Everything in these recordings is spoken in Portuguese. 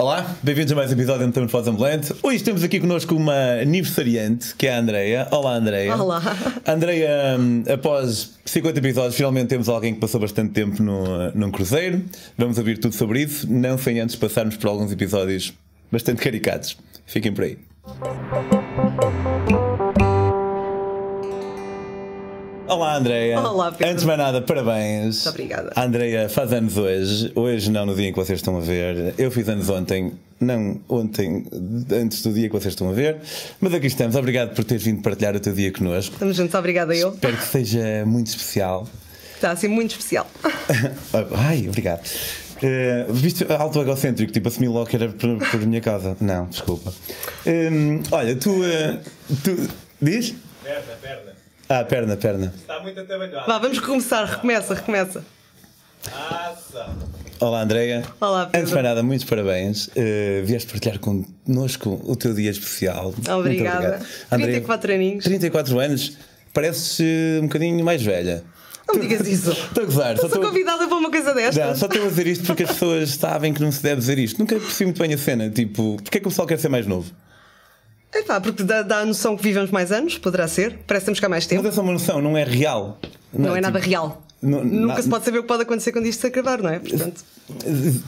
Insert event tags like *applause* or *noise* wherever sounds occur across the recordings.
Olá, bem-vindos a mais um episódio do Temos Voz Ambulante. Hoje temos aqui connosco uma aniversariante, que é a Andreia. Olá, Andreia. Olá. Andreia, hum, após 50 episódios, finalmente temos alguém que passou bastante tempo no, num cruzeiro. Vamos ouvir tudo sobre isso, não sem antes passarmos por alguns episódios bastante caricados. Fiquem por aí. Olá, Andreia. Olá, Pedro. Antes de mais nada, parabéns. Muito obrigada. A Andreia faz anos hoje. Hoje não no dia em que vocês estão a ver. Eu fiz anos ontem. Não ontem, antes do dia que vocês estão a ver. Mas aqui estamos. Obrigado por teres vindo partilhar o teu dia connosco. Estamos juntos, obrigada eu. Espero que seja muito especial. Está a ser muito especial. *laughs* Ai, obrigado. Uh, viste alto egocêntrico, tipo assumi logo que era por, por minha casa. Não, desculpa. Um, olha, tu, uh, tu. Diz? Perna, perna. Ah, perna, perna. Está muito atabalhoado. Vá, vamos recomeçar, recomeça, recomeça. Ação. Olá, Andreia. Olá, Pedro. Antes de mais nada, muitos parabéns. Uh, vieste partilhar connosco o teu dia especial. Muito Obrigada. obrigado. Andreia, 34 aninhos. 34 anos. Pareces uh, um bocadinho mais velha. Não me digas isso. *laughs* Estou a gozar. Eu só sou estou- convidada para uma coisa Não, destas. só estou a dizer isto porque as pessoas sabem que não se deve dizer isto. Nunca percebi muito bem a cena. Tipo, porque é que o pessoal quer ser mais novo? Epá, porque dá, dá a noção que vivemos mais anos, poderá ser. Parece que temos cá mais Mas tempo. essa é uma noção, não é real. Não é nada tipo, real. não- Nunca na- se pode saber o que pode acontecer quando isto se acabar, não é? Portanto,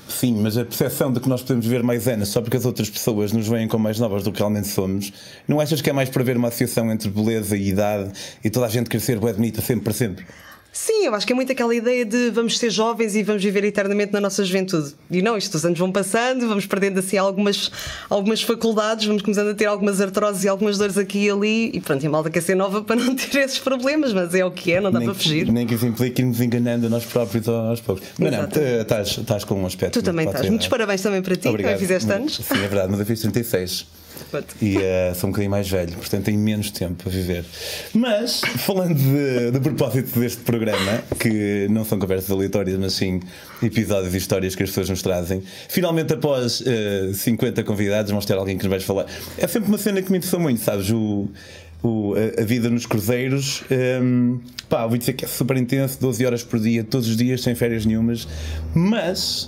Sim, mas a percepção de que nós podemos ver mais anos só porque as outras pessoas nos veem como mais novas do que realmente somos, não achas que é mais para ver uma associação entre beleza e idade e toda a gente quer ser bué bonita sempre para sempre? Sim, eu acho que é muito aquela ideia de vamos ser jovens e vamos viver eternamente na nossa juventude. E não, isto os anos vão passando, vamos perdendo assim algumas, algumas faculdades, vamos começando a ter algumas artroses e algumas dores aqui e ali. E pronto, e a malta quer ser nova *laughs* para não ter esses problemas, mas é o que é, não dá nem, para fugir. nem que isso implique irmos enganando a nós próprios aos poucos. Mas não, Exato. tu estás, estás com um aspecto. Tu também estás. Muitos é? parabéns também para ti, Obrigado. também fizeste anos. Sim, é verdade, mas eu fiz 36. E eh, sou um bocadinho mais velho, portanto tenho menos tempo a viver. Mas, falando de, propósito deste programa, que não são conversas aleatórias, mas sim episódios e histórias que as pessoas nos trazem, finalmente após eh, 50 convidados, vamos ter alguém que nos vais falar. É sempre uma cena que me interessou muito, sabes? O, o- a, a vida nos cruzeiros, ehm, pá, ouvi dizer que é super intenso, 12 horas por dia, todos os dias, sem férias nenhumas, mas.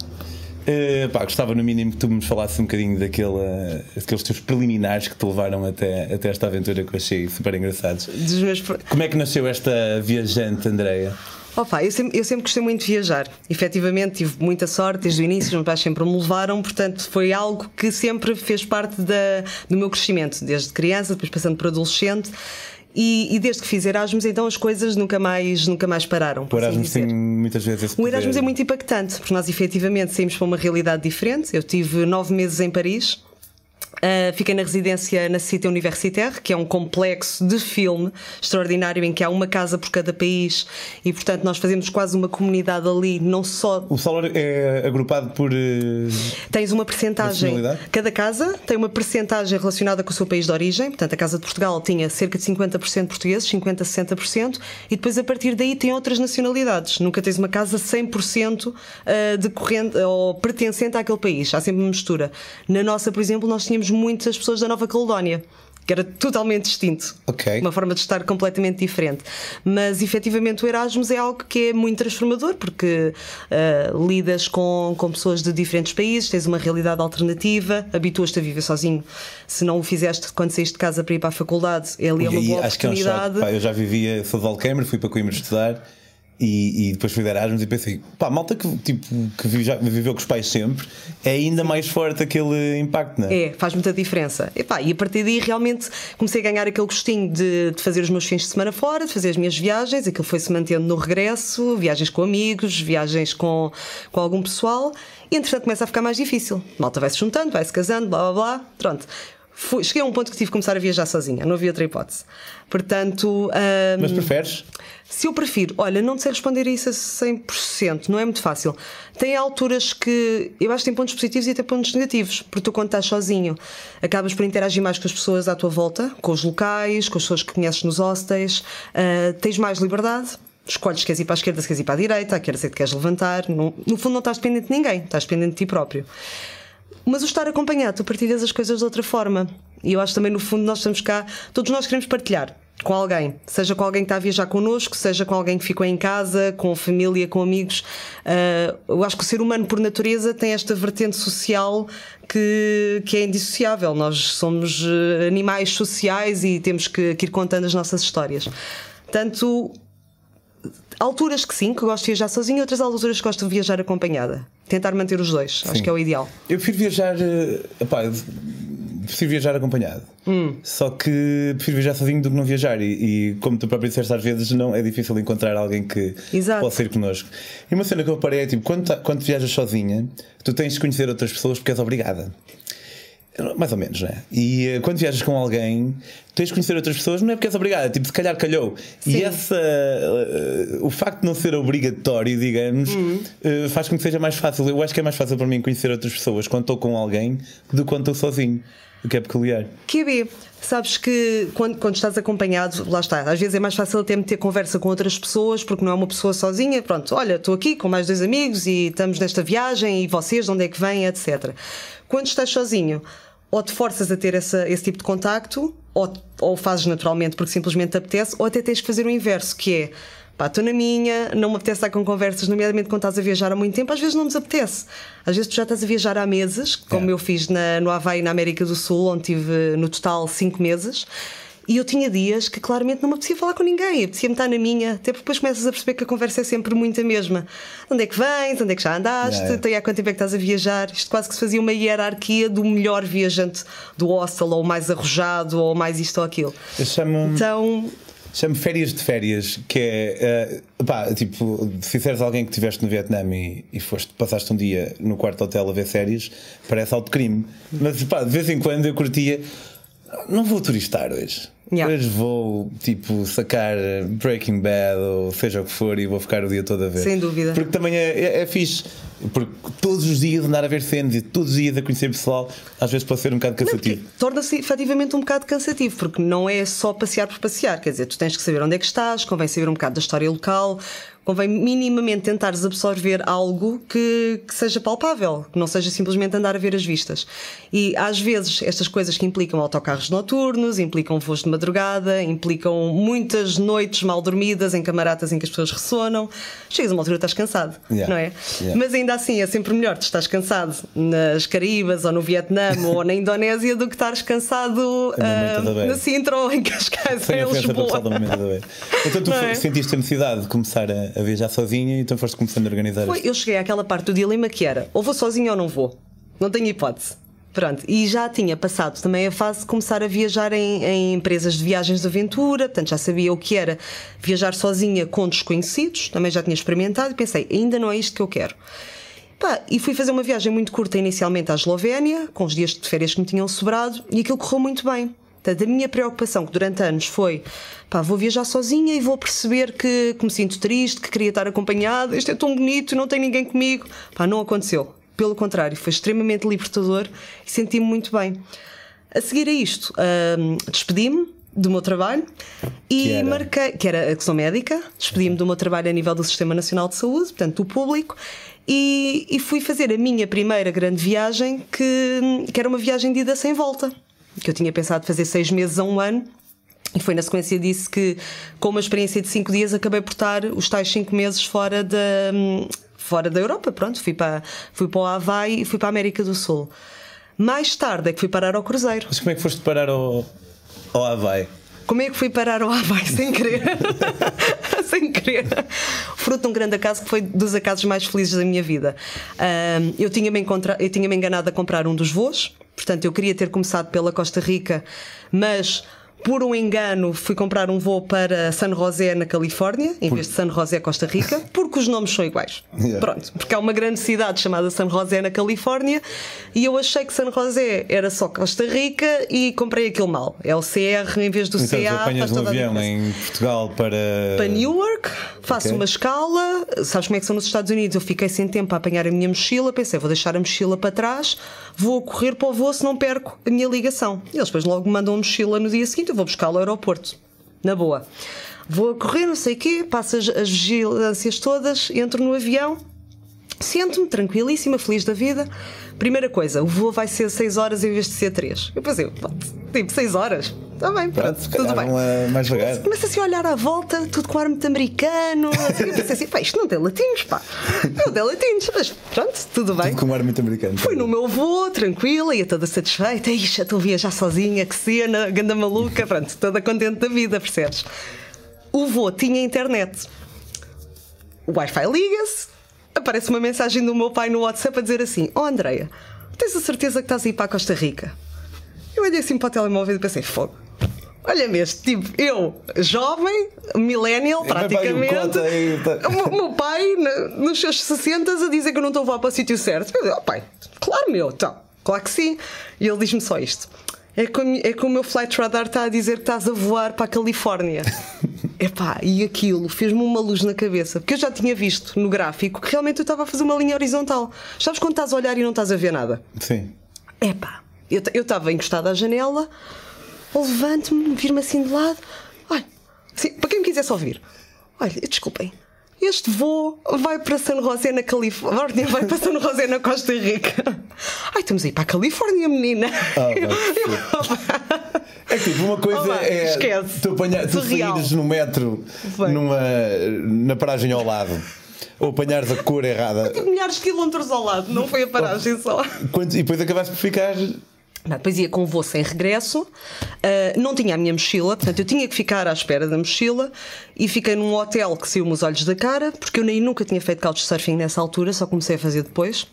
Uh, pá, gostava no mínimo que tu me falasses um bocadinho daquela, daqueles teus preliminares que te levaram até, até esta aventura que eu achei super engraçados. Dos meus. Como é que nasceu esta viajante, Andreia? Opa, eu sempre, eu sempre gostei muito de viajar. Efetivamente, tive muita sorte desde o início, os meus pais sempre me levaram, portanto, foi algo que sempre fez parte da, do meu crescimento, desde criança, depois passando por adolescente. E, e desde que fiz Erasmus, então as coisas nunca mais, nunca mais pararam. O assim Erasmus dizer. tem muitas vezes esse O Erasmus poder. é muito impactante, porque nós efetivamente saímos para uma realidade diferente. Eu tive nove meses em Paris. Uh, fiquei na residência na Cité Universitaire, que é um complexo de filme extraordinário em que há uma casa por cada país e, portanto, nós fazemos quase uma comunidade ali, não só O salário é agrupado por. eh, Tens uma percentagem. Cada casa tem uma percentagem relacionada com o seu país de origem. Portanto, a Casa de Portugal tinha cerca de 50% portugueses, 50% a 60%, e depois a partir daí tem outras nacionalidades. Nunca tens uma casa 100% ah, decorrente ou pertencente àquele país. Há sempre uma mistura. Na nossa, por exemplo, nós tínhamos muitas pessoas da Nova Caledónia. Que era totalmente distinto. Ok. Uma forma de estar completamente diferente. Mas efetivamente o Erasmus é algo que é muito transformador porque ah, lidas com, com pessoas de diferentes países, tens uma realidade alternativa, habituas-te a viver sozinho. Se não o fizeste quando saíste de casa para ir para a faculdade, é ali e uma boa acho que é um choque. oportunidade. Pá, eu já vivia, sou de Alquemer, fui para Coimbra estudar. E, e depois fui de Erasmus e pensei, pá, malta que, tipo, que vive- viveu com os pais sempre é ainda mais forte aquele impacto, não é? É, faz muita diferença. Epá, e a partir daí realmente comecei a ganhar aquele gostinho de, de fazer os meus fins de semana fora, de fazer as minhas viagens, aquilo foi-se mantendo no regresso, viagens com amigos, viagens com, com algum pessoal, e entretanto começa a ficar mais difícil. Malta vai-se juntando, vai-se casando, blá blá blá, pronto. Fui- cheguei a um ponto que tive que começar a viajar sozinha, não havia outra hipótese. Portanto, hum, Mas preferes? se eu prefiro, olha, não sei responder a isso a 100%, não é muito fácil. Tem alturas que eu acho que tem pontos positivos e até pontos negativos, porque tu, quando estás sozinho, acabas por interagir mais com as pessoas à tua volta, com os locais, com as pessoas que conheces nos hostels, ah, tens mais liberdade. Escolhes se queres ir para a esquerda, se queres ir para a direita, a que é que queres levantar. No, no fundo, não estás dependente de ninguém, estás dependente de ti próprio. Mas o estar acompanhado, tu partilhas as coisas de outra forma. E eu acho também, no fundo, nós estamos cá, todos nós queremos partilhar. com alguém, seja com alguém que está a viajar connosco, seja com alguém que ficou em casa, com família, com amigos. Uh, eu acho que o ser humano, por natureza, tem esta vertente social que, que é indissociável. Nós somos eh, animais sociais e temos que, que ir contando as nossas histórias. Tanto alturas que sim, que gosto de viajar sozinha, outras alturas que gosto de viajar acompanhada. Tentar manter os dois, sim. acho que é o ideal. Eu prefiro viajar. Epá, prefiro viajar acompanhado. Hum. Só que prefiro viajar sozinho do que não viajar. E, e como tu próprio disseste, às vezes não é difícil encontrar alguém que Exato. possa ir connosco. E uma cena que eu parei é tipo: quando, quando viajas sozinha, tu tens de conhecer outras pessoas porque és obrigada. Mais ou menos, né? E uh, quando viajas com alguém, tens de conhecer outras pessoas, não é porque és obrigada, tipo, se calhar calhou. Sim. E essa. Uh, o facto de não ser obrigatório, digamos, uhum. uh, faz com que seja mais fácil. Eu acho que é mais fácil para mim conhecer outras pessoas quando estou com alguém do que quando estou sozinho. O que é peculiar. QB, sabes que quando, quando estás acompanhado, lá está, às vezes é mais fácil até ter conversa com outras pessoas, porque não é uma pessoa sozinha. Pronto, olha, estou aqui com mais dois amigos e estamos nesta viagem e vocês, de onde é que vêm, etc. Quando estás sozinho, ou te forças a ter essa, esse tipo de contacto, ou, ou fazes naturalmente porque simplesmente te apetece, ou até tens de fazer o inverso, que é pá, estou na minha, não me apetece estar com conversas, nomeadamente quando estás a viajar há muito tempo, às vezes não nos apetece. Às vezes tu já estás a viajar há meses, como é. eu fiz na, no Havaí, na América do Sul, onde tive no total 5 meses. E eu tinha dias que claramente não me apetecia falar com ninguém, apetecia-me estar na minha, até porque depois começas a perceber que a conversa é sempre muito a mesma. Onde é que vens? Onde é que já andaste? Então, há quanto tempo é que estás a viajar? Isto quase que se fazia uma hierarquia do melhor viajante do hostel, ou mais arrojado, ou mais isto ou aquilo. Eu chamo então chamo férias de férias, que é uh, pá, tipo, se fizeres alguém que estiveste no Vietnã e, e foste, passaste um dia no quarto hotel a ver séries, parece alto crime. Mas pá, de vez em quando eu curtia, não vou turistar hoje. Yeah. Hoje vou, tipo, sacar Breaking Bad ou seja o que for e vou ficar o dia todo a ver. Sem dúvida. Porque também é, é, é fixe. Porque todos os dias andar a ver cenas e todos os dias a conhecer pessoal, às vezes pode ser um bocado cansativo. Torna-se efetivamente um bocado cansativo, porque não é só passear por passear. Quer dizer, tu tens que saber onde é que estás, convém saber um bocado da história local, convém minimamente tentares absorver algo que, que, seja palpável, que não seja simplesmente andar a ver as vistas. E às vezes estas coisas que implicam autocarros noturnos, implicam voos de madrugada, implicam muitas noites mal dormidas em camaratas em que as pessoas ressonam. Chegas a uma altura estás cansado, yeah. não é? Yeah. Mas ainda assim é sempre melhor tu estás cansado nas Caraíbas ou no Vietnã *laughs* ou na Indonésia do que estares cansado uh, na Sintra ou em Cascais, em Lisboa. Então tu *laughs* é? sentiste a necessidade de começar a a viajar sozinha, então foste começando a organizar Foi, Eu cheguei àquela parte do dilema que era ou vou sozinha ou não vou. Não tenho hipótese. Pronto, e já tinha passado também a fase de começar a viajar em, em, empresas de viagens de aventura, portanto já sabia o que era viajar sozinha com desconhecidos, também já tinha experimentado e pensei, ainda não é isto que eu quero. Pá, e fui fazer uma viagem muito curta inicialmente à Eslovénia, com os dias de férias que me tinham sobrado, e aquilo correu muito bem. Portanto, a minha preocupação, que durante anos foi pá, vou viajar sozinha e vou perceber que, que me sinto triste, que queria estar acompanhada, isto é tão bonito, não tem ninguém comigo. Pá, não aconteceu. Pelo contrário, foi extremamente libertador e senti-me muito bem. A seguir a isto, hum, despedi-me do meu trabalho e que era? marquei, que era que sou médica, despedi-me do meu trabalho a nível do Sistema Nacional de Saúde, portanto, do público, e, e fui fazer a minha primeira grande viagem, que, que era uma viagem de ida sem volta que eu tinha pensado fazer seis meses a um ano. E foi na sequência disso que, com uma experiência de cinco dias, acabei por estar os tais cinco meses fora da, fora da Europa. Pronto, fui para, fui para o Havaí e fui para a América do Sul. Mais tarde é que fui parar ao Cruzeiro. Mas como é que foste parar ao, ao Havaí? Como é que fui parar ao Havaí *laughs* sem querer? *laughs* sem querer. Fruto de um grande acaso que foi dos acasos mais felizes da minha vida. Um, eu tinha-me encontra... tinha enganado a comprar um dos voos, portanto eu queria ter começado pela Costa Rica, mas por um engano, fui comprar um voo para San José, na Califórnia, em por... vez de San José, Costa Rica, *laughs* porque os nomes são iguais. Yeah. Pronto, porque há uma grande cidade chamada San José, na Califórnia, e eu achei que San José era só Costa Rica e comprei aquilo mal. É o CR em vez do então, CA. apanhas um avião em Portugal para. Para Newark, faço okay. uma escala. Sabes como é que são nos Estados Unidos? Eu fiquei sem tempo a apanhar a minha mochila, pensei, vou deixar a mochila para trás, vou correr para o voo se não perco a minha ligação. E eles depois logo me mandam a mochila no dia seguinte eu vou buscá-lo ao aeroporto. Na boa. Vou a correr, não sei o quê, passo as, as vigilâncias todas, entro no avião, sento-me tranquilíssima, feliz da vida. Primeira coisa, o voo vai ser 6 horas em vez de ser 3. Eu pensei, tipo, 6 horas? Está bem, pronto, Pronto, tudo bem. a- mais devagar. Começa assim a olhar à volta, tudo com ar muito americano. Assim, eu pensei assim, *laughs* pá, isto não tem latinos, pá. Não tem latinos, mas pronto, tudo bem. Tudo com um ar muito americano. Fui no meu voo, tranquila, ia toda satisfeita. Ixi, estou a viajar sozinha, que cena, ganda maluca, *laughs* pronto, toda contente da vida, percebes? O voo tinha internet. O Wi-Fi liga-se, aparece uma mensagem do meu pai no WhatsApp a dizer assim: Oh Andreia, tens a certeza que estás a ir para a Costa Rica? Eu olhei assim para o telemóvel e pensei: Fogo. Olha-me este, tipo, eu, jovem, millennial, aí o praticamente. e tá- O meu- pai, nos seus 60 a dizer que eu não estou a voar para o sítio certo. Eu digo, oh, pai, claro, meu, então, claro que sim. E ele diz-me só isto. É que, é que o meu flight radar está a dizer que estás a voar para a Califórnia. *laughs* Epá, e aquilo fez-me uma luz na cabeça, porque eu já tinha visto no gráfico que realmente eu estava a fazer uma linha horizontal. Sabes quando estás a olhar e não estás a ver nada? Sim. Epá, eu estava encostada à janela, levanto-me, vir-me assim de lado. Olha, assim, para quem me quisesse ouvir, olha, desculpem, este voo vai para San José na Califórnia, vai para San José na Costa Rica. Ai, estamos aí para a Califórnia, menina. Ah, É tipo, uma coisa Oh, é esquece. tu, apanhar, tu saíres no metro Bem. numa, na paragem ao lado ou apanhares a cor errada Milhares de quilómetros ao lado, não foi a paragem só. quantos- e depois acabaste por ficar. Depois ia com voo sem regresso, ah, não tinha a minha mochila, portanto eu tinha que ficar à espera da mochila e fiquei num hotel que saiu-me os olhos da cara, porque eu nem nunca tinha feito couchsurfing nessa altura, só comecei a fazer depois.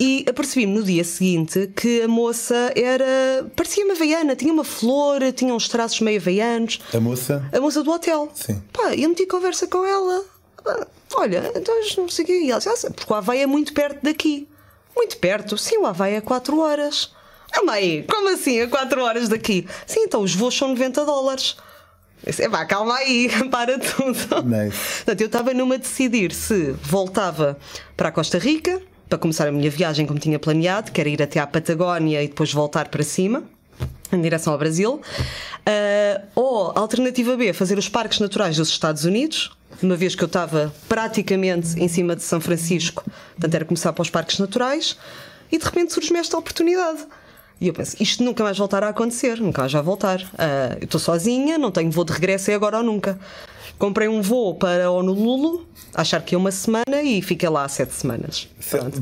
E apercebi-me no dia seguinte que a moça era. parecia-me havaiana, tinha uma flor, tinha uns traços meio havaianos. A moça. A moça do hotel. Sim. Pá, eu meti conversa com ela. Olha, então não sei o quê. E ela disse, "Ah, porque o Havaí é muito perto daqui. Muito perto? Sim, o Havaí é 4 horas. Ah, mãe, como assim? A 4 horas daqui? Sim, então os voos são 90 dólares. Eu disse, "Epá, calma aí, *laughs* para tudo. Nice. Portanto, eu estava numa a decidir se voltava para a Costa Rica para começar a minha viagem como tinha planeado, que era ir até à Patagónia e depois voltar para cima, em direção ao Brasil. Ah, ou, alternativa B, fazer os parques naturais dos Estados Unidos, uma vez que eu estava praticamente em cima de São Francisco, portanto era começar para os parques naturais, e de repente surge-me esta oportunidade. E eu penso, isto nunca mais voltará a acontecer, nunca mais vai voltar. Eu estou sozinha, não tenho voo de regresso, é agora ou nunca. Comprei um voo para Honolulu, achar que é uma semana e fiquei lá sete semanas.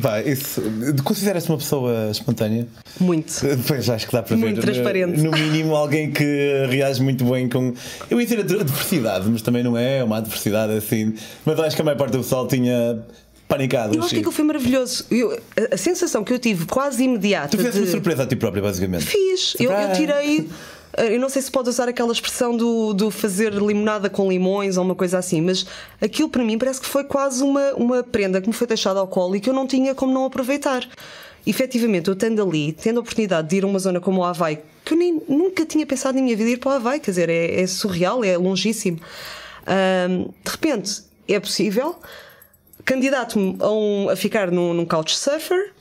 Pá, isso. Consideras-te uma pessoa espontânea? Muito. Depois acho que dá para Muito ver. transparente. No mínimo, alguém que reage muito bem com. Eu ia dizer adversidade, mas também não é uma adversidade assim. Mas acho que a maior parte do pessoal tinha panicado. Eu acho que aquilo foi maravilhoso. Eu- a, a sensação que eu tive quase imediata. Tu fizeste uma de- surpresa a ti própria, basicamente. Fiz. Eu, eu tirei. eh, Eu não sei se pode usar aquela expressão do, do fazer limonada com limões ou uma coisa assim, mas aquilo para mim parece que foi quase uma, uma prenda que me foi deixada ao colo e que eu não tinha como não aproveitar. Efetivamente, eu estando ali, tendo a oportunidade de ir a uma zona como o Havaí, que eu nem, nunca tinha pensado na minha vida ir para o Havaí, quer dizer, é, é surreal, é longíssimo. Ahm, de repente, é possível. Candidato-me a, um- a ficar num, num couchsurfer.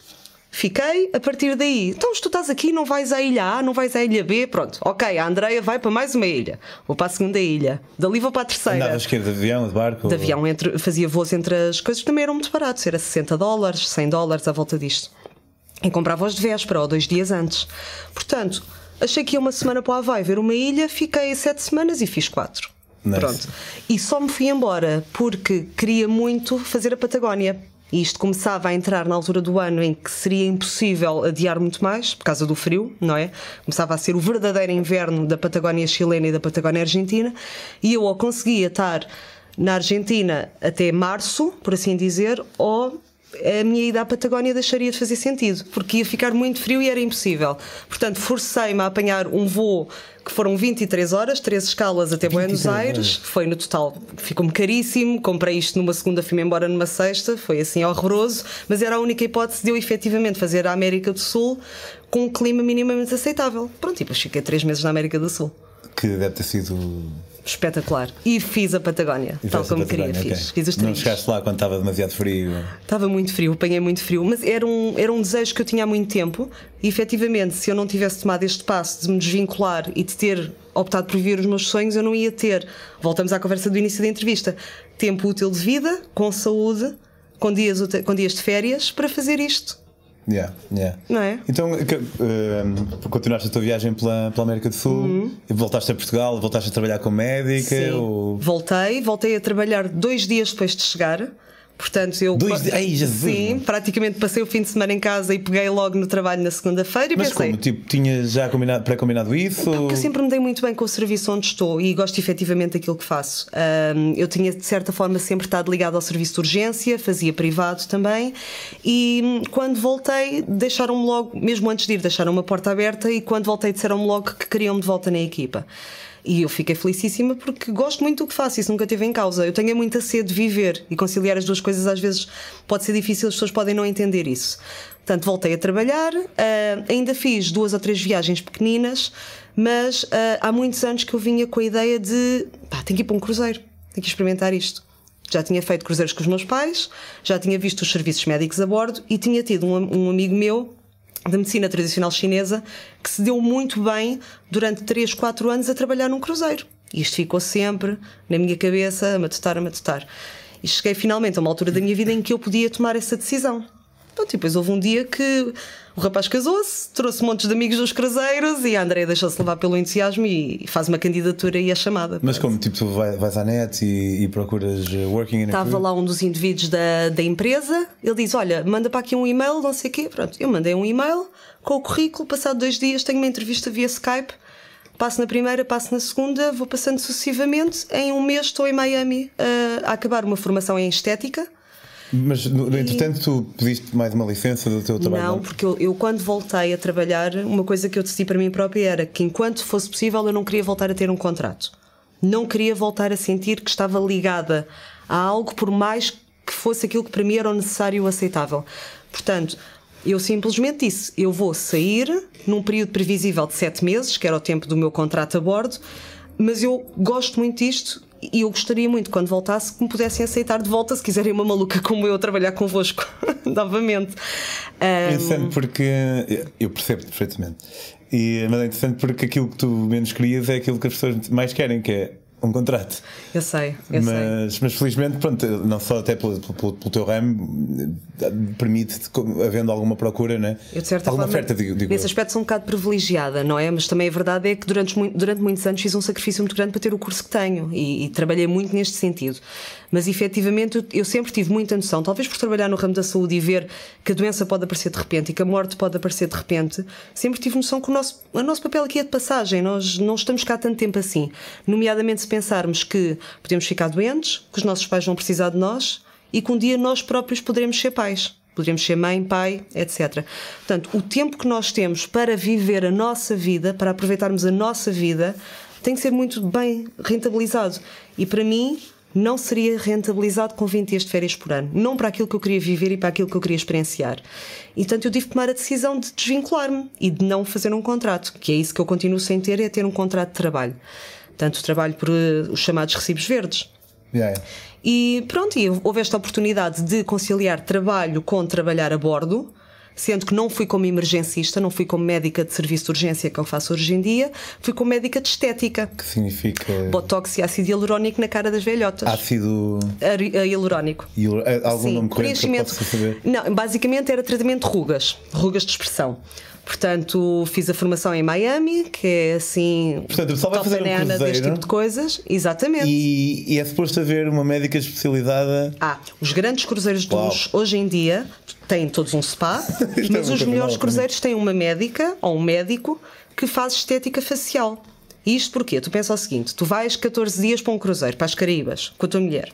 Fiquei, a partir daí, então se tu estás aqui, não vais à ilha A, não vais à ilha B, pronto, ok, a Andreia vai para mais uma ilha, vou para a segunda ilha, dali vou para a terceira. Andava à esquerda de avião, de barco? De avião, entre, fazia voos entre as coisas que também eram muito baratos, era 60 dólares, 100 dólares à volta disto. E comprava os de véspera ou dois dias antes. Portanto, achei que ia uma semana para o Havaí ver uma ilha, fiquei sete semanas e fiz quatro. Nice. Pronto. E só me fui embora porque queria muito fazer a Patagónia. E isto começava a entrar na altura do ano em que seria impossível adiar muito mais, por causa do frio, não é? Começava a ser o verdadeiro inverno da Patagónia chilena e da Patagónia argentina, e eu ou conseguia estar na Argentina até março, por assim dizer, ou a minha ida à Patagónia deixaria de fazer sentido, porque ia ficar muito frio e era impossível. Portanto, forcei-me a apanhar um voo que foram 23 horas, três escalas até Buenos 23 Aires. Foi no total, ficou-me caríssimo. Comprei isto numa segunda, fui-me embora numa sexta. Foi assim horroroso, mas era a única hipótese de eu efetivamente fazer a América do Sul com um clima minimamente aceitável. Pronto, e depois fiquei três meses na América do Sul. Que deve ter sido. Espetacular. E fiz a Patagónia, tal Fizeste como a queria. Patagónia, Fiz. Fiz os Não chegaste lá quando estava demasiado frio. Estava muito frio, apanhei muito frio, mas era um, era um desejo que eu tinha há muito tempo e efetivamente, se eu não tivesse tomado este passo de me desvincular e de ter optado por viver os meus sonhos, eu não ia ter. Voltamos à conversa do início da entrevista. Tempo útil de vida, com saúde, com dias, com dias de férias, para fazer isto. Yeah, yeah. Não é? Então, eh, continuaste a tua viagem pela, pela América do Sul e voltaste a Portugal, voltaste a trabalhar como médica? Sim. Ou... Voltei, voltei a trabalhar dois dias depois de chegar. Portanto, eu. Dois Ai, Sim, praticamente passei o fim de semana em casa e peguei logo no trabalho na segunda-feira e Mas pensei. como? Tipo, tinhas já combinado, pré-combinado isso? Porque eu sempre me dei muito bem com o serviço onde estou e gosto efetivamente daquilo que faço. Ahm, eu tinha, de certa forma, sempre estado ligado ao serviço de urgência, fazia privado também, e hum, quando voltei, deixaram-me logo, mesmo antes de ir, deixaram-me a porta aberta e quando voltei, disseram-me logo que queriam-me de volta na equipa. E eu fiquei felicíssima porque gosto muito do que faço, isso nunca teve em causa. Eu tenho muita sede de viver e conciliar as duas coisas às vezes pode ser difícil, as pessoas podem não entender isso. Portanto, voltei a trabalhar, ah, ainda fiz duas ou três viagens pequeninas, mas ah, há muitos anos que eu vinha com a ideia de pá, tenho que ir para um cruzeiro, tenho que experimentar isto. Já tinha feito cruzeiros com os meus pais, já tinha visto os serviços médicos a bordo e tinha tido um, um amigo meu da medicina tradicional chinesa que se deu muito bem durante 3, 4 anos a trabalhar num cruzeiro. E isto ficou sempre na minha cabeça, a matutar, a matutar. E cheguei finalmente a uma altura da minha vida em que eu podia tomar essa decisão. Pronto, e depois houve um dia que o rapaz casou-se, trouxe montes de amigos dos cruzeiros e a Andrea deixou-se levar pelo entusiasmo e faz uma candidatura e é chamada. Mas como? Tipo, tu vai- vais à net e, e procuras uh, working in a Estava lá um dos indivíduos da, da empresa, ele diz: Olha, manda para aqui um e-mail, não sei o quê. Pronto, eu mandei um e-mail com o currículo, passado dois dias tenho uma entrevista via Skype, passo na primeira, passo na segunda, vou passando sucessivamente. Em um mês estou em Miami uh, a acabar uma formação em estética. Mas, no, no entretanto, tu pediste mais uma licença do teu trabalho? Não, porque eu, eu quando voltei a trabalhar, uma coisa que eu decidi para mim própria era que enquanto fosse possível eu não queria voltar a ter um contrato. Não queria voltar a sentir que estava ligada a algo por mais que fosse aquilo que para mim era o necessário e o aceitável. Portanto, eu simplesmente disse: eu vou sair num período previsível de sete meses, que era o tempo do meu contrato a bordo, mas eu gosto muito disto e eu gostaria muito, quando voltasse, que me pudessem aceitar de volta, se quiserem uma maluca como eu trabalhar convosco *laughs* novamente. É interessante porque eu percebo perfeitamente. E, mas é interessante porque aquilo que tu menos querias é aquilo que as pessoas mais querem, que é um contrato. eu sei, eu sei. Mas, mas felizmente, pronto, não só até pelo, pelo, pelo teu ramo, permite-te, havendo alguma procura, né? Eu, de certa alguma forma, oferta, digo, digo nesse eu. aspecto sou um bocado privilegiada, não é? Mas também a verdade é que durante, durante muitos anos fiz um sacrifício muito grande para ter o curso que tenho e, e trabalhei muito neste sentido. Mas efetivamente eu, eu sempre tive muita noção, talvez por trabalhar no ramo da saúde e ver que a doença pode aparecer de repente e que a morte pode aparecer de repente, sempre tive noção que o nosso, o nosso papel aqui é de passagem, nós não estamos cá tanto tempo assim. Nomeadamente se pensarmos que podemos ficar doentes, que os nossos pais vão precisar de nós e que um dia nós próprios poderemos ser pais. Poderemos ser mãe, pai, etc. Portanto, o tempo que nós temos para viver a nossa vida, para aproveitarmos a nossa vida, tem que ser muito bem rentabilizado. E para mim, não seria rentabilizado com 20 dias de férias por ano. Não para aquilo que eu queria viver e para aquilo que eu queria experienciar. E, portanto, eu tive que tomar a decisão de desvincular-me e de não fazer um contrato, que é isso que eu continuo sem ter, é ter um contrato de trabalho. Portanto, trabalho por eh, os chamados recibos verdes. Yeah. E pronto, e houve esta oportunidade de conciliar trabalho com trabalhar a bordo, sendo que não fui como emergencista, não fui como médica de serviço de urgência que eu faço hoje em dia, fui como médica de estética. Que significa Botox e ácido hialurónico na cara das velhotas. ácido. A hialurónico. e eh, algum Sim, nome corrente preenchimento. Não, basicamente era tratamento de rugas, rugas de expressão. Portanto, fiz a formação em Miami, que é assim. Portanto, o pessoal vai fazer um deste tipo de coisas. Exatamente. E, e é suposto haver uma médica especializada. Ah, os grandes cruzeiros de Uau. luxo hoje em dia têm todos um spa, *laughs* é mas uma os melhores cruzeiros têm uma médica ou um médico que faz estética facial. Isto porquê? Tu pensa o seguinte: tu vais 14 dias para um cruzeiro, para as Caraíbas, com a tua mulher.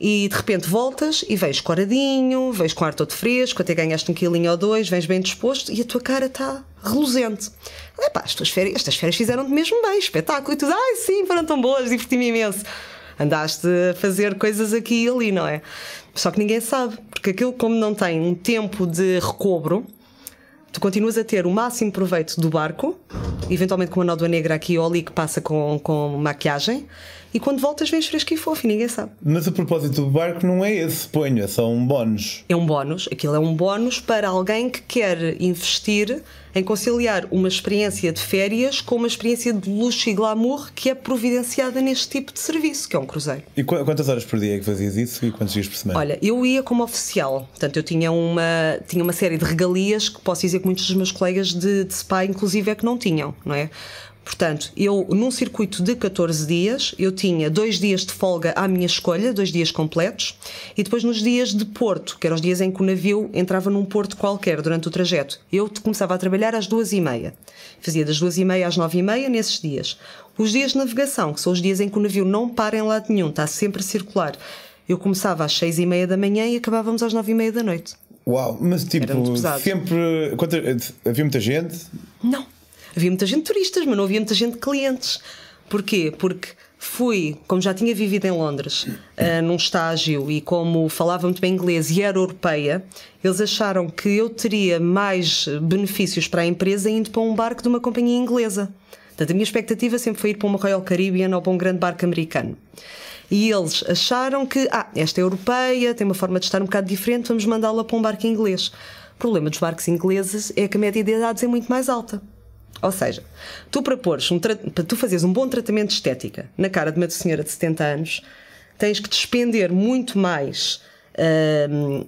E de repente voltas e vens coradinho, vens com ar todo fresco, até ganhaste um quilinho ou dois, vens bem disposto e a tua cara está reluzente. Epá, as férias, estas férias fizeram-te mesmo bem, espetáculo. E tu, ai sim, foram tão boas, diverti-me imenso. Andaste a fazer coisas aqui e ali, não é? Só que ninguém sabe, porque aquilo, como não tem um tempo de recobro, tu continuas a ter o máximo proveito do barco, eventualmente com uma nódoa negra aqui ou ali que passa com, com maquiagem, e quando voltas vens fresco e fofo e ninguém sabe. Mas o propósito do barco não é esse, ponho, é só um bónus. É um bónus, aquilo é um bónus para alguém que quer investir em conciliar uma experiência de férias com uma experiência de luxo e glamour que é providenciada neste tipo de serviço, que é um cruzeiro. E qu- quantas horas por dia é que fazias isso e quantos dias por semana? Olha, eu ia como oficial, portanto, eu tinha uma, tinha uma série de regalias que posso dizer que muitos dos meus colegas de, de SPA, inclusive, é que não tinham, não é? Portanto, eu num circuito de 14 dias, eu tinha dois dias de folga à minha escolha, dois dias completos, e depois nos dias de porto, que eram os dias em que o navio entrava num porto qualquer durante o trajeto, eu começava a trabalhar às duas e meia. Fazia das duas e meia às nove e meia nesses dias. Os dias de navegação, que são os dias em que o navio não para em lado nenhum, está sempre a circular, eu começava às seis e meia da manhã e acabávamos às nove e meia da noite. Uau, mas tipo, sempre. quanta- havia muita gente? Não. Havia muita gente turistas, mas não havia muita gente clientes. Porquê? Porque fui, como já tinha vivido em Londres, ah, num estágio e como falava muito bem inglês e era europeia, eles acharam que eu teria mais benefícios para a empresa indo para um barco de uma companhia inglesa. Portanto, a minha expectativa sempre foi ir para uma Royal Caribbean ou para um grande barco americano. E eles acharam que, ah, esta é europeia, tem uma forma de estar um bocado diferente, vamos mandá-la para um barco inglês. O problema dos barcos ingleses é que a média de idades é muito mais alta. Ou seja, tu para, um para tu fazeres um bom tratamento de estética na cara de uma senhora de 70 anos, tens que despender muito mais hum,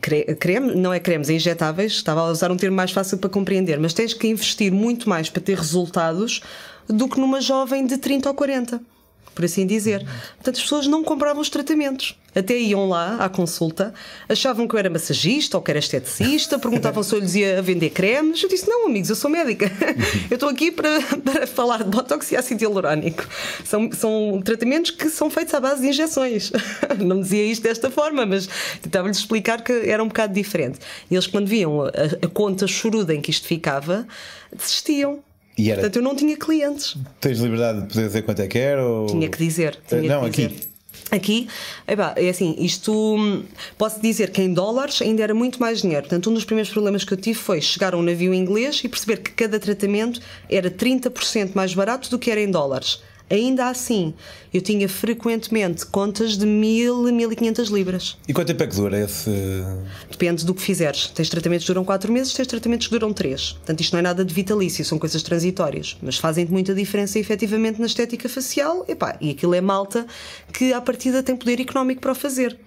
cre- creme, não é cremes, é injetáveis, estava a usar um termo mais fácil para compreender, mas tens que investir muito mais para ter resultados do que numa jovem de 30 ou 40 por assim dizer. Portanto, as pessoas não compravam os tratamentos. Até iam lá à consulta, achavam que eu era massagista ou que era esteticista, perguntavam se eu lhes ia vender cremes. Eu disse: Não, amigos, eu sou médica. Eu estou aqui para, para falar de botox e ácido hialurónico. São, são tratamentos que são feitos à base de injeções. *laughs* Não dizia isto desta forma, mas tentava-lhes explicar que era um bocado diferente. E eles, quando viam a, a conta choruda em que isto ficava, desistiam. E era- Portanto, eu não tinha clientes. Tens liberdade de poder dizer quanto é que era? Ou... Tinha que dizer. Tinha Eh, não, que dizer. aqui. Aqui, epá, é assim, isto hum, posso dizer que em dólares ainda era muito mais dinheiro. Portanto, um dos primeiros problemas que eu tive foi chegar a um navio inglês e perceber que cada tratamento era 30% mais barato do que era em dólares. Ainda assim, eu tinha frequentemente contas de 1000 e 1500 libras. E quanto tempo é que dura esse. Depende do que fizeres. Tens tratamentos que duram 4 meses, tens tratamentos que duram 3. Portanto, isto não é nada de vitalício, são coisas transitórias. Mas fazem muita diferença efetivamente na estética facial. Epá, e aquilo é malta que, à partida, tem poder económico para o fazer.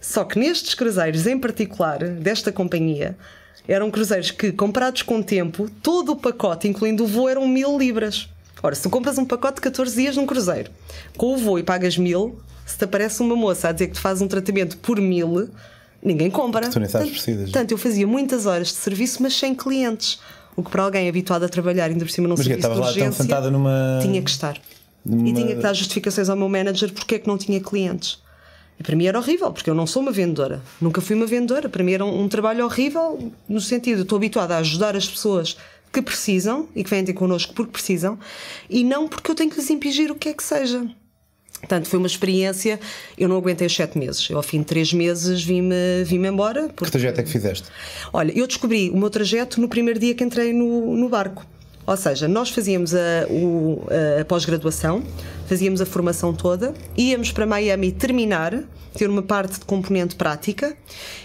Só que nestes cruzeiros, em particular, desta companhia, eram cruzeiros que, comprados com tempo, todo o pacote, incluindo o voo, eram mil libras. Ora, se tu compras um pacote de 14 dias num cruzeiro, com o voo e pagas mil, se te aparece uma moça a dizer que tu fazes um tratamento por mil, ninguém compra. Tu nem sabes Portanto- precisas. Portanto, eu fazia muitas horas de serviço, mas sem clientes. O que para alguém habituado a trabalhar, ainda por cima num Mas que serviço estavas de lá urgência, sentada numa. tinha que estar. E Numa- tinha que dar justificações ao meu manager porque é que não tinha clientes. E para mim era horrível, porque eu não sou uma vendedora. Nunca fui uma vendedora. Para mim era um, um trabalho horrível, no sentido, estou habituada a ajudar as pessoas que precisam e que vêm ter connosco porque precisam, e não porque eu tenho que lhes impingir o que é que seja. Portanto, foi uma experiência. Eu não aguentei os sete meses. Eu, ao fim de três meses, vim-me vim embora. Que Porque, trajeto é que fizeste? olha, eu descobri o meu trajeto no primeiro dia que entrei no, no barco. Ou seja, nós fazíamos a, o- a pós-graduação, fazíamos a formação toda, íamos para Miami terminar, ter uma parte de componente prática,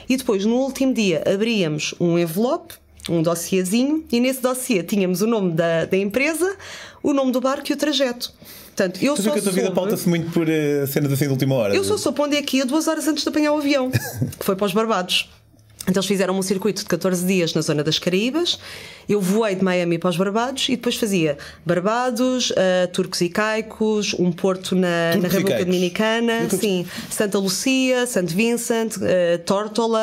e depois, no último dia, abríamos um envelope, um dossiezinho, e nesse dossiê tínhamos o nome da, da empresa, o nome do barco e o trajeto. Portanto, eu Tu só vê que a tua vida pauta-se muito por eh, cenas assim de última hora. eu só soube onde é que ia duas horas antes de apanhar o avião, *laughs* que foi para os Barbados. Então eles fizeram um circuito de 14 dias na zona das Caraíbas. Eu voei de Miami para os Barbados e depois fazia Barbados, ah, Turcos e Caicos, um porto na, Turcos na República. Dominicana, sim, Santa Lucia, Santo Vincent, ah, Tórtola,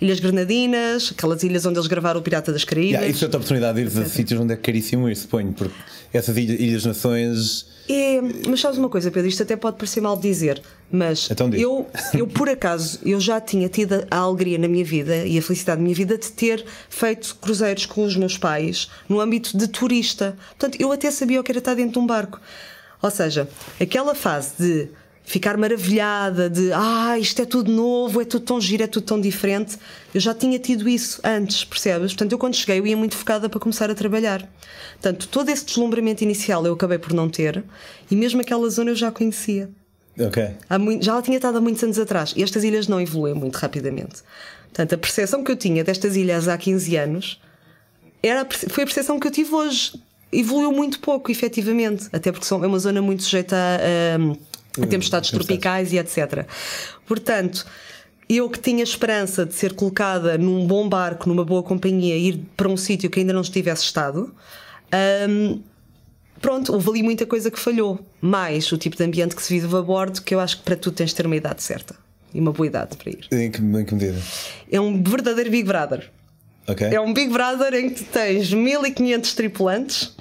Ilhas Grenadinas, aquelas ilhas onde eles gravaram o Pirata das Caraíbas. Yeah, isso é outra oportunidade de ir a sítios onde é caríssimo ir, suponho, porque essas ilhas, ilhas nações. É, mas sabes uma coisa, Pedro, isto até pode parecer mal dizer, mas Então eu, eu por acaso eu já tinha tido a alegria na minha vida e a felicidade na minha vida de ter feito cruzeiros com os meus pais no âmbito de turista. Portanto, eu até sabia o que era estar dentro de um barco. Ou seja, aquela fase de ficar maravilhada de ah, isto é tudo novo, é tudo tão giro, é tudo tão diferente. Eu já tinha tido isso antes, percebes? Portanto, eu quando cheguei eu ia muito focada para começar a trabalhar. Portanto, todo esse deslumbramento inicial eu acabei por não ter e mesmo aquela zona eu já conhecia. Ok. Há muito- já lá tinha estado há muitos anos atrás. E estas ilhas não evoluem muito rapidamente. Portanto, a percepção que eu tinha destas ilhas há 15 anos era foi a percepção que eu tive hoje. Evoluiu muito pouco, efetivamente. Até porque são- é uma zona muito sujeita a, a tempestades tropicais e etc. Portanto, eu que tinha esperança de ser colocada num bom barco, numa boa companhia, ir para um sítio que ainda não estivesse estado. hum, Pronto, houve ali muita coisa que falhou. Mais o tipo de ambiente que se vive a bordo, que eu acho que para tu tens de ter uma idade certa. E uma boa idade para ir. Em que, em que medida? É um verdadeiro Big Brother. Ok. É um Big Brother em que tu tens 1500 tripulantes,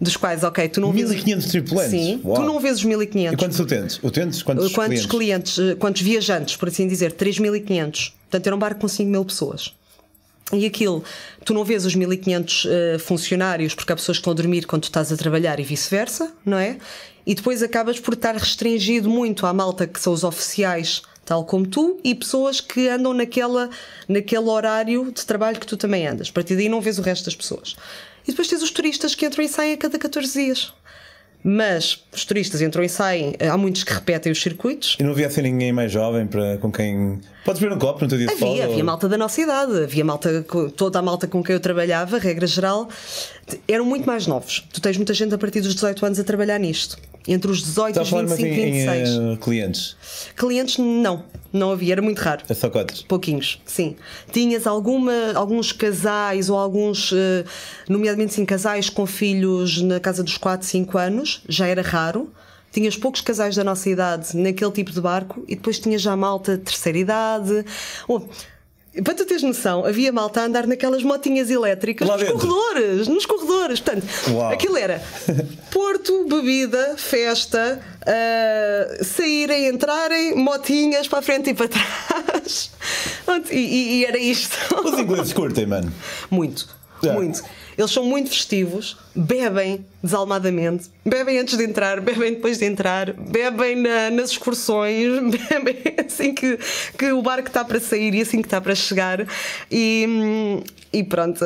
dos quais, ok, tu não vês. 1500 tripulantes? Sim, Uau. tu não vês os E 1500. quantos utentes? Utentes? Quantos, Quantos clientes? clientes, eh, quantos viajantes, por assim dizer, 3.500. Portanto, era um barco com 5.000 pessoas. E aquilo, tu não vês os 1.500 eh, funcionários porque há pessoas que estão a dormir quando tu estás a trabalhar e vice-versa, não é? E depois acabas por estar restringido muito à malta que são os oficiais, tal como tu, e pessoas que andam naquela, naquele horário de trabalho que tu também andas. A partir daí não vês o resto das pessoas. E depois tens os turistas que entram e saem a cada 14 dias. Mas os turistas entram e saem, há muitos que repetem os circuitos. E não havia assim ninguém mais jovem para, com quem. Podes beber um copo no teu dia de folga? Havia, havia ou- malta da nossa idade, havia malta, toda a malta com quem eu trabalhava, regra geral, eram muito mais novos. Tu tens muita gente a partir dos 18 anos a trabalhar nisto. Entre os 18 e os falar, mas 25 em, e em 26. eh, clientes. Clientes, não, não havia, era muito raro. É só cotas. Pouquinhos, sim. Tinhas alguma, alguns casais ou alguns, eh, nomeadamente sim, casais com filhos na casa dos 4, 5 anos, já era raro. Tinhas poucos casais da nossa idade naquele tipo de barco e depois tinhas já malta de terceira idade. Oh, para tu teres noção, havia malta a andar naquelas motinhas elétricas Lá nos dentro? corredores, nos corredores. Portanto, Uau. aquilo era Porto, bebida, festa, ah, saírem, entrarem, motinhas para a frente e para trás. *laughs* E, e- e era isto. Os ingleses curtem, mano. Muito, Já. muito. Eles são muito festivos, bebem desalmadamente, bebem antes de entrar, *laughs* bebem depois de entrar, bebem na- nas excursões, *laughs* bebem assim que, que o barco está para sair e assim que está para chegar. E, hum, e pronto.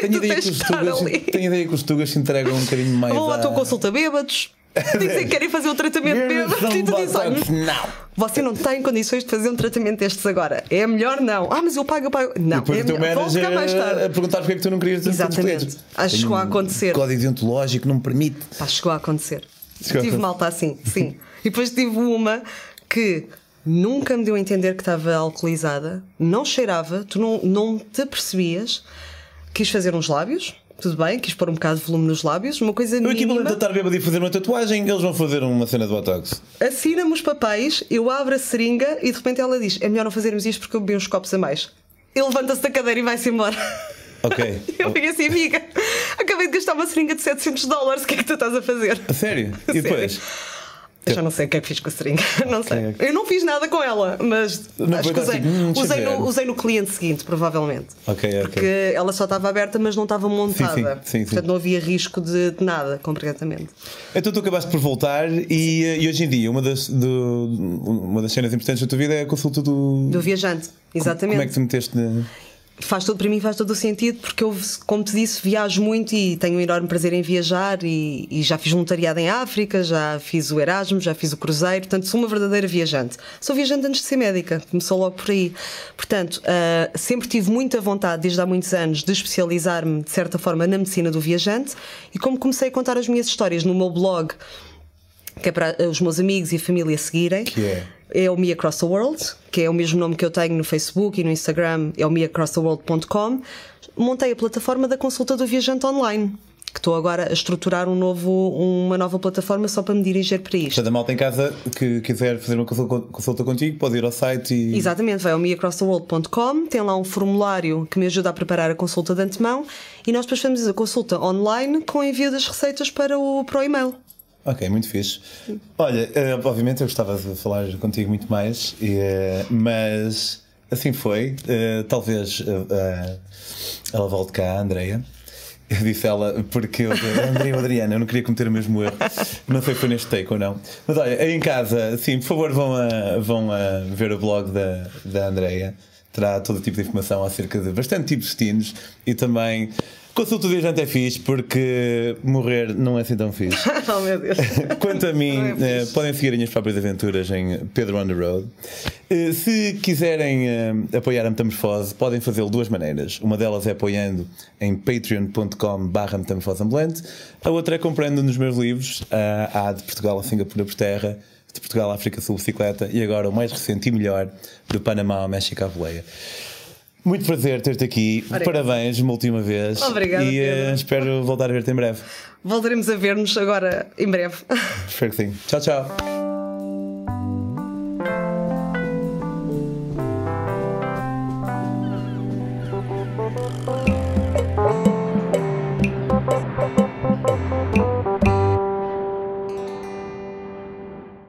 Tenho *laughs* ideia, que os tugas, tenho ideia que os tugas se entregam um bocadinho mais. Vão à tua à- consulta bêbados. Dizem que querem fazer um tratamento e tu dizes, olha, botox. Não. você não tem condições de fazer um tratamento destes agora. É melhor não. Ah, mas eu pago, eu pago. Não, Depois é melhor. Manager ficar mais a, a tarde. perguntar porque é que tu não querias ter Exatamente. Acho que chegou a um acontecer. Código deontológico não me permite. Pá, chegou a acontecer. Chegou a tive acontecer. malta assim, sim. e depois tive uma que nunca me deu a entender que estava alcoolizada, não cheirava, tu não, não te percebias, quis fazer uns lábios. Tudo bem, quis pôr um bocado de volume nos lábios, uma coisa O equivalente mínima. a estar bêbado e fazer uma tatuagem, eles vão fazer uma cena de botox. assina-me os papéis, eu abro a seringa e de repente ela diz: É melhor não fazermos isto porque eu bebi uns copos a mais. Ele levanta-se da cadeira e vai-se embora. *laughs* Ok. Eu fiquei assim, amiga, acabei de gastar uma seringa de 700 dólares, o que é que tu estás a fazer? A sério? E *laughs* Sério. Eu já não sei o que é que fiz com a seringa, *laughs* não sei. Eu não fiz nada com ela, mas Não acho que usei, usei, no, usei no cliente seguinte, provavelmente. Ok, ok. Porque ela só estava aberta, mas não estava montada. sim, sim. Portanto, não havia risco de, de nada, completamente. Então tu acabaste por voltar e, e hoje em dia uma das, do- uma das cenas importantes da tua vida é a consulta do. Do viajante, exatamente. Como é que te meteste na. Faz todo, para mim faz todo o sentido porque eu, como te disse, viajo muito e tenho um enorme prazer em viajar e, e já fiz voluntariado em África, já fiz o Erasmus, já fiz o cruzeiro, portanto sou uma verdadeira viajante. Sou viajante antes de ser médica, começou logo por aí. Portanto, ah, sempre tive muita vontade, desde há muitos anos, de especializar-me de certa forma na medicina do viajante e como comecei a contar as minhas histórias no meu blog, que é para os meus amigos e a família seguirem. Que é? É o Me Across the World, que é o mesmo nome que eu tenho no Facebook e no Instagram, é o meacrosstheworld.com. Montei a plataforma da consulta do viajante online, que estou agora a estruturar um novo, uma nova plataforma só para me dirigir para isto. Portanto, a malta em casa que quiser fazer uma consulta, consulta contigo pode ir ao site e. Exatamente, vai ao meacrosstheworld.com, tem lá um formulário que me ajuda a preparar a consulta de antemão e nós depois fazemos a consulta online com envio das receitas para o, para o e-mail. Ok, muito fixe. Olha, eh, obviamente eu gostava de falar contigo muito mais, eh, mas assim foi. Eh, talvez ela volte cá, a Andreia. Eu disse ela porque eu, *laughs* André ou Adriana, eu não queria cometer o mesmo erro. Não sei se foi neste take ou não. Mas olha, aí em casa, sim, por favor, vão a, vão a ver o blog da, da Andreia. Terá todo tipo de informação acerca de bastante tipos de destinos e também consulta o viajante é fixe porque morrer não é assim tão fixe. *laughs* oh meu Deus. *laughs* Quanto a mim, é eh, fixe. podem seguir as minhas próprias aventuras em Pedro on the Road. Eh, se quiserem eh, apoiar a Metamorfose, podem fazê-lo de duas maneiras. Uma delas é apoiando em patreon.com/barra metamorfoseambulante, a outra é comprando nos meus livros. há de Portugal a Singapura por terra, de Portugal à África Sul bicicleta e agora o mais recente e melhor, do Panamá ao México à boleia. Muito prazer ter-te aqui. Parabéns, uma última vez. Obrigada, E Pedro. espero voltar a ver-te em breve. Voltaremos a ver-nos agora em breve. Espero que sim. Tchau, tchau.